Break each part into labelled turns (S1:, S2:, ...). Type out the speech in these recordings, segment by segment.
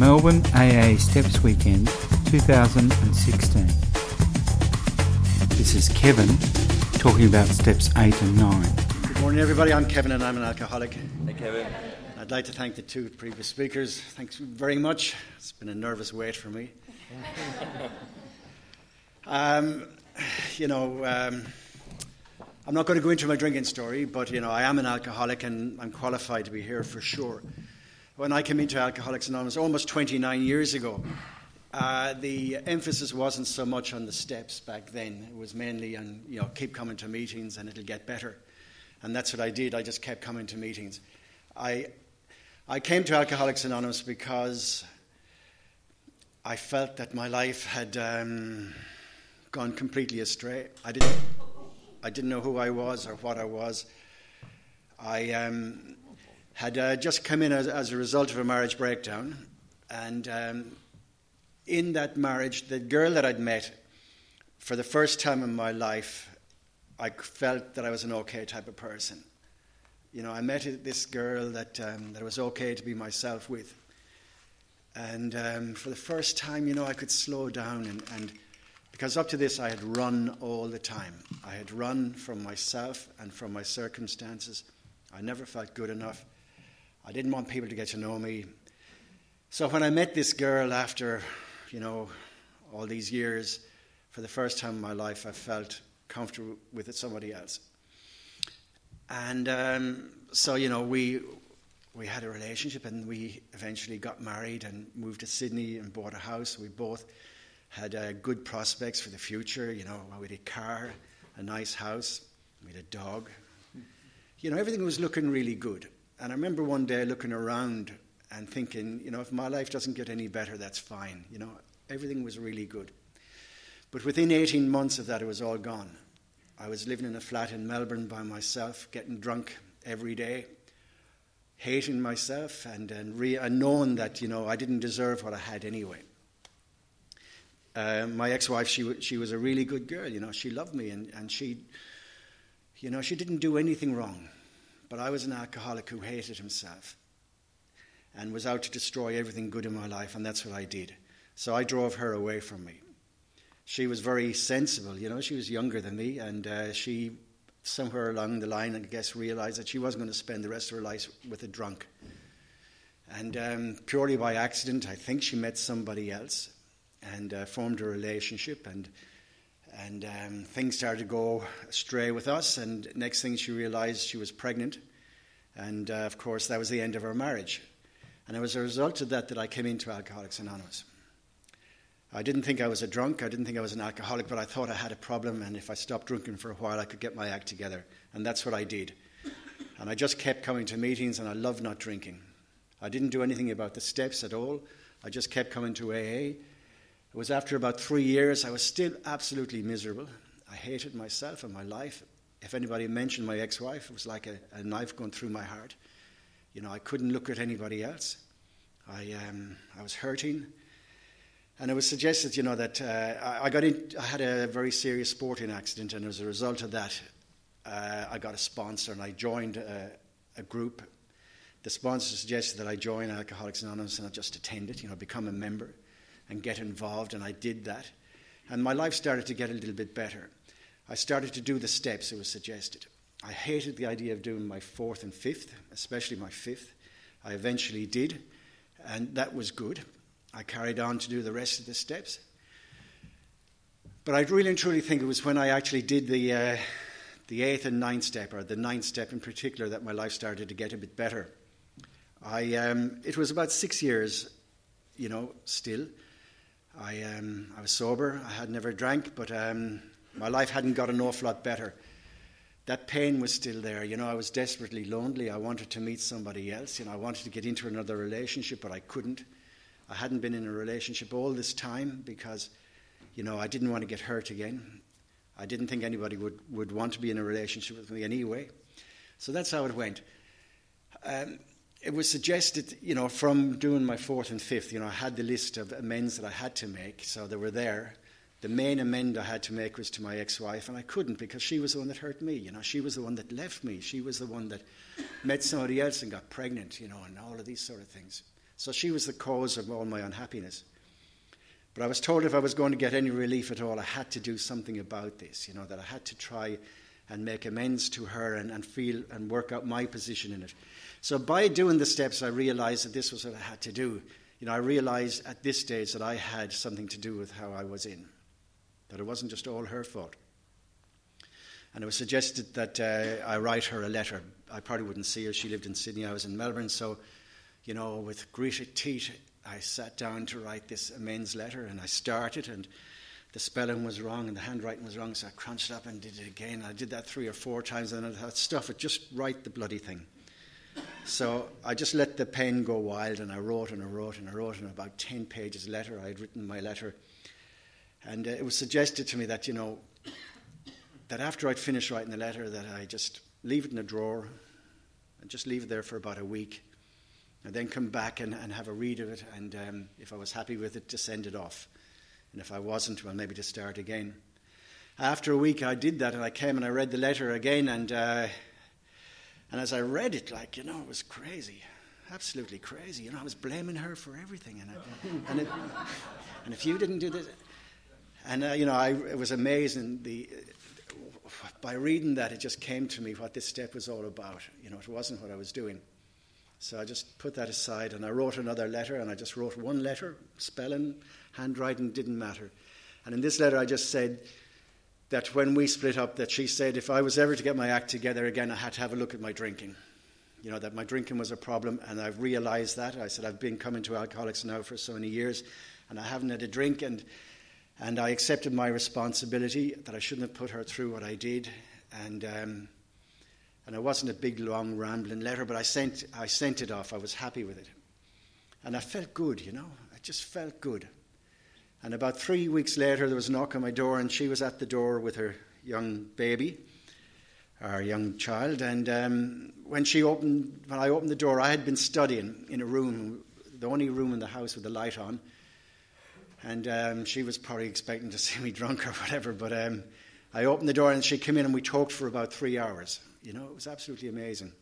S1: Melbourne AA Steps Weekend 2016. This is Kevin talking about steps 8 and 9.
S2: Good morning, everybody. I'm Kevin and I'm an alcoholic.
S3: Hey, Kevin.
S2: I'd like to thank the two previous speakers. Thanks very much. It's been a nervous wait for me. um, you know, um, I'm not going to go into my drinking story, but you know, I am an alcoholic and I'm qualified to be here for sure. When I came into Alcoholics Anonymous almost 29 years ago, uh, the emphasis wasn't so much on the steps back then. It was mainly on, you know, keep coming to meetings and it'll get better. And that's what I did. I just kept coming to meetings. I, I came to Alcoholics Anonymous because I felt that my life had um, gone completely astray. I didn't, I didn't know who I was or what I was. I um, had uh, just come in as, as, a result of a marriage breakdown, and um, in that marriage, the girl that I'd met for the first time in my life, I felt that I was an okay type of person. You know, I met this girl that, um, that was okay to be myself with. And um, for the first time, you know, I could slow down. And, and because up to this, I had run all the time. I had run from myself and from my circumstances. I never felt good enough. I didn't want people to get to know me. So when I met this girl after, you know, all these years, for the first time in my life, I felt comfortable with somebody else. And um, so, you know, we we had a relationship and we eventually got married and moved to Sydney and bought a house. We both had uh, good prospects for the future. You know, we had a car, a nice house, we had a dog. You know, everything was looking really good. And I remember one day looking around and thinking, you know, if my life doesn't get any better, that's fine. You know, everything was really good. But within 18 months of that, it was all gone. I was living in a flat in Melbourne by myself, getting drunk every day, hating myself, and, and, re- and knowing that, you know, I didn't deserve what I had anyway. Uh, my ex-wife, she, w- she was a really good girl, you know, she loved me, and, and she, you know, she didn't do anything wrong. But I was an alcoholic who hated himself and was out to destroy everything good in my life, and that's what I did. So I drove her away from me. She was very sensible, you know, she was younger than me, and uh, she, somewhere along the line, I guess, realized that she wasn't going to spend the rest of her life with a drunk. And um, purely by accident, I think she met somebody else and uh, formed a relationship, and and um, things started to go astray with us. And next thing she realized she was pregnant. And uh, of course, that was the end of our marriage. And it was a result of that that I came into Alcoholics Anonymous. I didn't think I was a drunk, I didn't think I was an alcoholic, but I thought I had a problem, and if I stopped drinking for a while, I could get my act together. And that's what I did. And I just kept coming to meetings, and I loved not drinking. I didn't do anything about the steps at all. I just kept coming to AA. It was after about three years, I was still absolutely miserable. I hated myself and my life. If anybody mentioned my ex wife, it was like a, a, knife going through my heart. You know, I couldn't look at anybody else. I, um, I was hurting. And it was suggested, you know, that uh, I, got in, I had a very serious sporting accident, and as a result of that, uh, I got a sponsor and I joined a, a group. The sponsor suggested that I join Alcoholics Anonymous and I just attend it, you know, become a member and get involved, and I did that. And my life started to get a little bit better. I started to do the steps it was suggested. I hated the idea of doing my fourth and fifth, especially my fifth. I eventually did, and that was good. I carried on to do the rest of the steps. But I really and truly think it was when I actually did the, uh, the eighth and ninth step, or the ninth step in particular, that my life started to get a bit better. I, um, it was about six years, you know, still. I, um, I was sober. I had never drank, but um, my life hadn't got an awful lot better. That pain was still there. You know, I was desperately lonely. I wanted to meet somebody else. You know, I wanted to get into another relationship, but I couldn't. I hadn't been in a relationship all this time because, you know, I didn't want to get hurt again. I didn't think anybody would, would want to be in a relationship with me anyway. So that's how it went. Um, it was suggested, you know, from doing my fourth and fifth, you know, I had the list of amends that I had to make, so they were there. The main amend I had to make was to my ex wife, and I couldn't because she was the one that hurt me, you know, she was the one that left me, she was the one that met somebody else and got pregnant, you know, and all of these sort of things. So she was the cause of all my unhappiness. But I was told if I was going to get any relief at all, I had to do something about this, you know, that I had to try and make amends to her and, and feel and work out my position in it. So by doing the steps, I realized that this was what I had to do. You know, I realized at this stage that I had something to do with how I was in, that it wasn't just all her fault. And it was suggested that uh, I write her a letter. I probably wouldn't see her. She lived in Sydney, I was in Melbourne. So, you know, with gritted teeth, I sat down to write this amends letter and I started and the spelling was wrong and the handwriting was wrong, so I crunched up and did it again. I did that three or four times and I thought, stuff it, just write the bloody thing. So I just let the pen go wild and I wrote and I wrote and I wrote and about 10 pages letter. I had written my letter. And uh, it was suggested to me that, you know, that after I'd finished writing the letter, that I just leave it in a drawer and just leave it there for about a week and then come back and, and have a read of it. And um, if I was happy with it, to send it off. And if I wasn't, well, maybe to start again. After a week, I did that, and I came and I read the letter again, and uh, and as I read it, like you know, it was crazy, absolutely crazy. You know, I was blaming her for everything, and I, and, it, and if you didn't do this, and uh, you know, I it was amazing. The by reading that, it just came to me what this step was all about. You know, it wasn't what I was doing. So I just put that aside and I wrote another letter and I just wrote one letter, spelling, handwriting didn't matter. And in this letter I just said that when we split up that she said if I was ever to get my act together again I had to have a look at my drinking. You know, that my drinking was a problem and I've realized that. I said I've been coming to alcoholics now for so many years and I haven't had a drink and and I accepted my responsibility that I shouldn't have put her through what I did and um, and it wasn't a big, long, rambling letter, but I sent, I sent it off. I was happy with it. And I felt good, you know. I just felt good. And about three weeks later, there was a knock on my door, and she was at the door with her young baby, our young child. And um, when she opened, when I opened the door, I had been studying in a room, the only room in the house with the light on. And um, she was probably expecting to see me drunk or whatever. But um, I opened the door, and she came in, and we talked for about three hours. You know, it was absolutely amazing.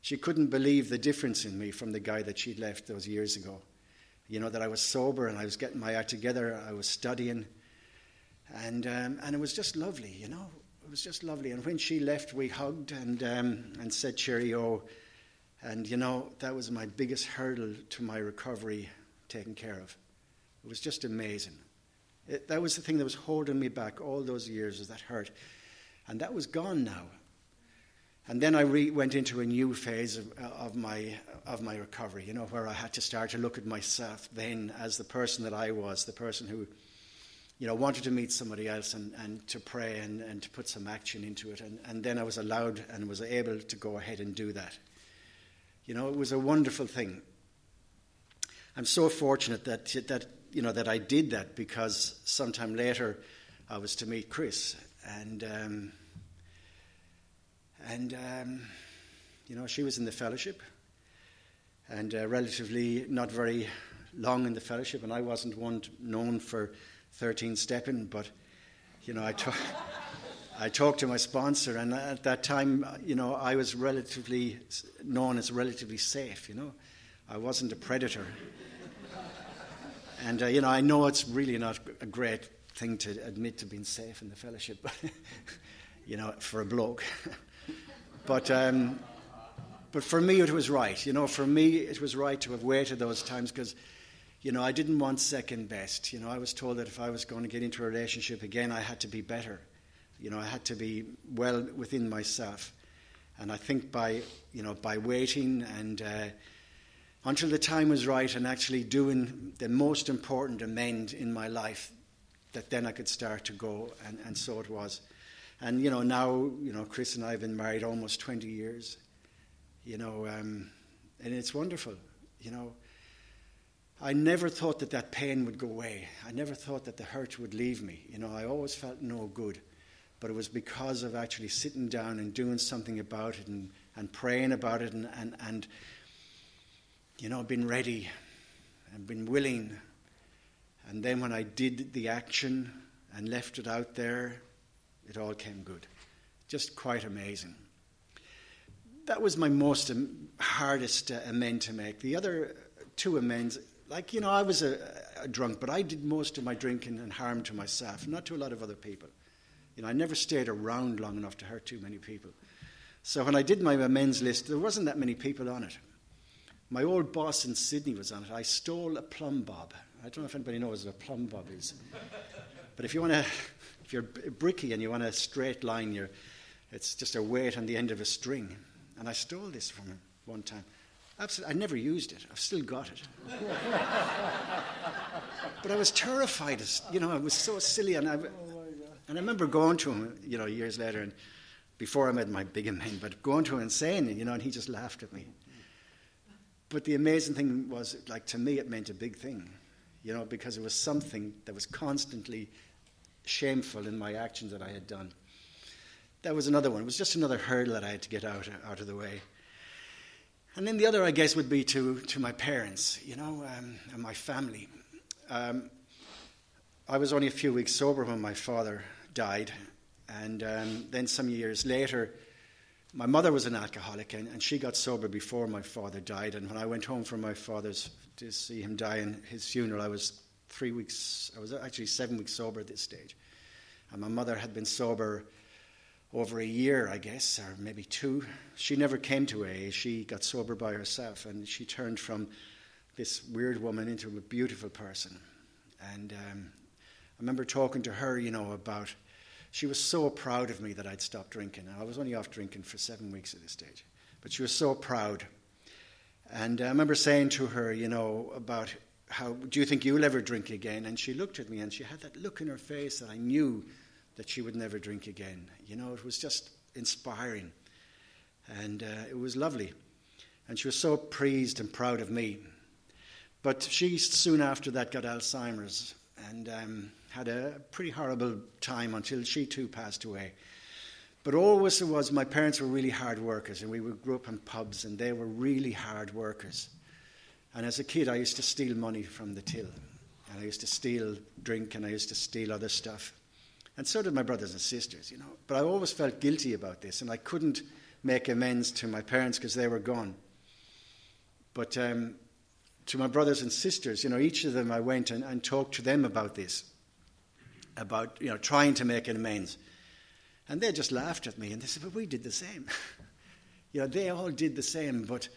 S2: She couldn't believe the difference in me from the guy that she'd left those years ago. You know, that I was sober and I was getting my act together, I was studying. And, um, and it was just lovely, you know. It was just lovely. And when she left, we hugged and, um, and said cheerio. And, you know, that was my biggest hurdle to my recovery taken care of. It was just amazing. It, that was the thing that was holding me back all those years, was that hurt. And that was gone now. And then I re- went into a new phase of, of, my, of my recovery, you know, where I had to start to look at myself then as the person that I was, the person who, you know, wanted to meet somebody else and, and to pray and, and to put some action into it. And, and then I was allowed and was able to go ahead and do that. You know, it was a wonderful thing. I'm so fortunate that, that, you know, that I did that because sometime later I was to meet Chris. And... Um, and, um, you know, she was in the fellowship and uh, relatively not very long in the fellowship, and I wasn't one known for 13 stepping, but, you know, I, I talked to my sponsor, and at that time, you know, I was relatively known as relatively safe, you know. I wasn't a predator. And, uh, you know, I know it's really not a great thing to admit to being safe in the fellowship, but, you know, for a bloke. But, um, but for me, it was right. You know, for me, it was right to have waited those times because, you know, I didn't want second best. You know, I was told that if I was going to get into a relationship again, I had to be better. You know, I had to be well within myself. And I think by, you know, by waiting and uh, until the time was right and actually doing the most important amend in my life, that then I could start to go, and, and so it was. And, you know, now, you know, Chris and I have been married almost 20 years, you know, um, and it's wonderful, you know. I never thought that that pain would go away. I never thought that the hurt would leave me. You know, I always felt no good. But it was because of actually sitting down and doing something about it and, and praying about it and, and, and, you know, being ready and being willing. And then when I did the action and left it out there, it all came good. Just quite amazing. That was my most um, hardest uh, amend to make. The other two amends. Like, you know, I was a, a drunk, but I did most of my drinking and harm to myself, not to a lot of other people. You know, I never stayed around long enough to hurt too many people. So when I did my amends list, there wasn't that many people on it. My old boss in Sydney was on it. I stole a plumb bob. I don't know if anybody knows what a plumb bob is. But if you want to, if you're bricky and you want a straight line, you're, it's just a weight on the end of a string. And I stole this from him one time. Absolutely, I never used it. I've still got it. but I was terrified. You know, I was so silly, and I, oh and I remember going to him, you know, years later, and before I met my big amend, but going to him and saying it, you know, and he just laughed at me. But the amazing thing was, like, to me, it meant a big thing, you know, because it was something that was constantly shameful in my actions that I had done. That was another one. It was just another hurdle that I had to get out, out of the way. And then the other, I guess, would be to, to my parents, you know, um, and my family. Um, I was only a few weeks sober when my father died. And um, then some years later, my mother was an alcoholic and, and, she got sober before my father died. And when I went home from my father's to see him die in his funeral, I was three weeks, I was actually seven weeks sober at this stage. And my mother had been sober over a year, I guess, or maybe two. She never came to AA. She got sober by herself and she turned from this weird woman into a beautiful person. And um, I remember talking to her, you know, about. She was so proud of me that I'd stopped drinking. I was only off drinking for seven weeks at this stage, but she was so proud. And I remember saying to her, you know, about how do you think you'll ever drink again? And she looked at me and she had that look in her face that I knew that she would never drink again. You know, it was just inspiring. And uh, it was lovely. And she was so pleased and proud of me. But she soon after that got Alzheimer's and um, had a pretty horrible time until she too passed away. But always it was my parents were really hard workers, and we grew up in pubs, and they were really hard workers. And as a kid, I used to steal money from the till, and I used to steal drink, and I used to steal other stuff. And so did my brothers and sisters, you know. But I always felt guilty about this, and I couldn't make amends to my parents because they were gone. But um, to my brothers and sisters, you know, each of them I went and, and talked to them about this, about, you know, trying to make amends. And they just laughed at me and they said, but we did the same. you know, they all did the same, but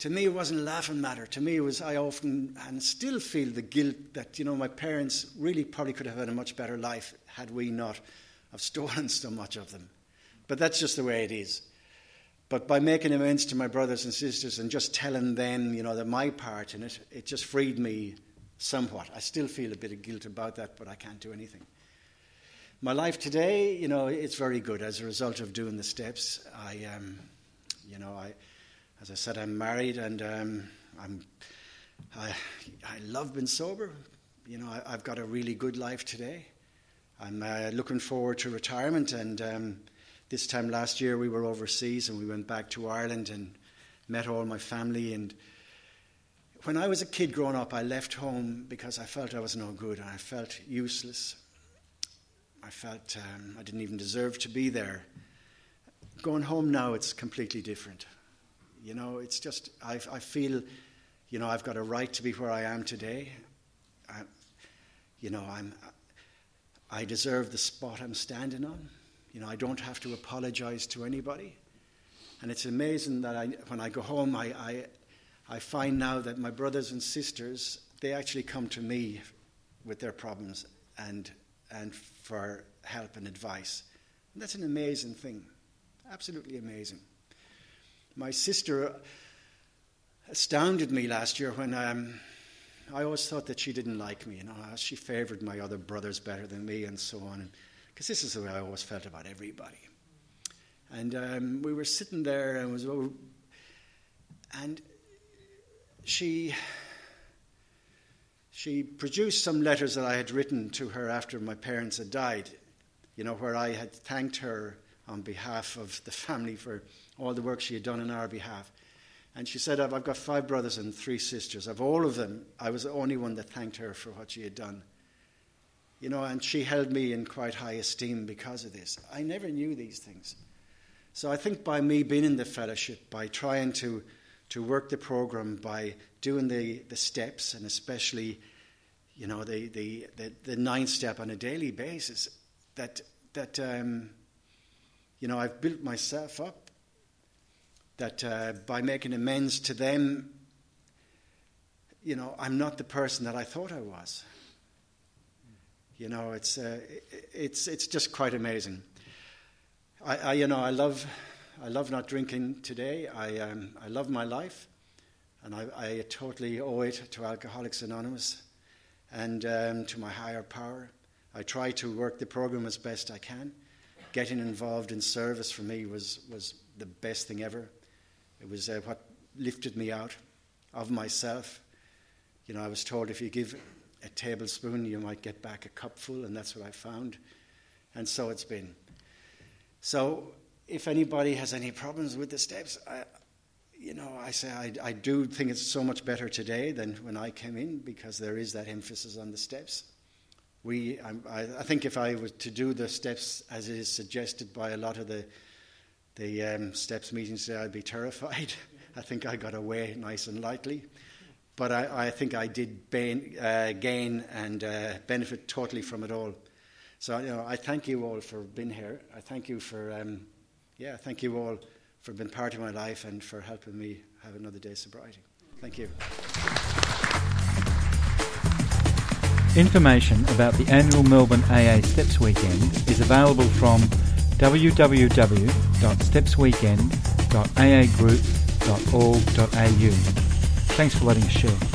S2: to me it wasn't a laughing matter. To me it was, I often and still feel the guilt that, you know, my parents really probably could have had a much better life had we not have stolen so much of them. But that's just the way it is. But by making amends to my brothers and sisters and just telling them, you know, that my part in it, it just freed me somewhat. I still feel a bit of guilt about that, but I can't do anything. My life today, you know, it's very good as a result of doing the steps. I, um, you know, I, as I said, I'm married and um, I'm, I, I love being sober. You know, I, have got a really good life today. I'm uh, looking forward to retirement. And um, this time last year, we were overseas and we went back to Ireland and met all my family. And when I was a kid growing up, I left home because I felt I was no good and I felt useless. I felt um, I didn't even deserve to be there. Going home now, it's completely different. You know, it's just, I, I feel, you know, I've got a right to be where I am today. I, you know, I'm, I deserve the spot I'm standing on. You know, I don't have to apologize to anybody. And it's amazing that I, when I go home, I, I, I find now that my brothers and sisters, they actually come to me with their problems and, and for help and advice. And that's an amazing thing. Absolutely amazing. My sister astounded me last year when um, I always thought that she didn't like me, you know, she favored my other brothers better than me and so on. Because this is the way I always felt about everybody. And um, we were sitting there and was, and she she produced some letters that I had written to her after my parents had died, you know, where I had thanked her on behalf of the family for all the work she had done on our behalf. And she said, I've, got five brothers and three sisters. Of all of them, I was the only one that thanked her for what she had done. You know, and she held me in quite high esteem because of this. I never knew these things. So I think by me being in the fellowship, by trying to to work the program by doing the, the steps and especially, you know, the, the, the, the ninth step on a daily basis, that, that um, you know, I've built myself up, that uh, by making amends to them, you know, I'm not the person that I thought I was. You know, it's, uh, it's, it's just quite amazing. I, I, you know, I love, I love not drinking today. I, um, I love my life, and I, I totally owe it to Alcoholics Anonymous and um, to my higher power. I try to work the program as best I can. Getting involved in service for me was, was the best thing ever. It was uh, what lifted me out of myself. You know, I was told if you give a tablespoon, you might get back a cupful, and that's what I found. And so it's been. So, if anybody has any problems with the steps, I, you know, I say I, I do think it's so much better today than when I came in because there is that emphasis on the steps. We, I, I think if I was to do the steps as is suggested by a lot of the the um, steps meeting today, I'd be terrified. I think I got away nice and lightly but I, I think I did uh, gain and uh, benefit totally from it all. So you know, I thank you all for being here. I thank you for, um, yeah, thank you all for being part of my life and for helping me have another day's sobriety. Thank you.
S1: Information about the annual Melbourne AA Steps Weekend is available from www.stepsweekend.aagroup.org.au. Thanks for letting us share.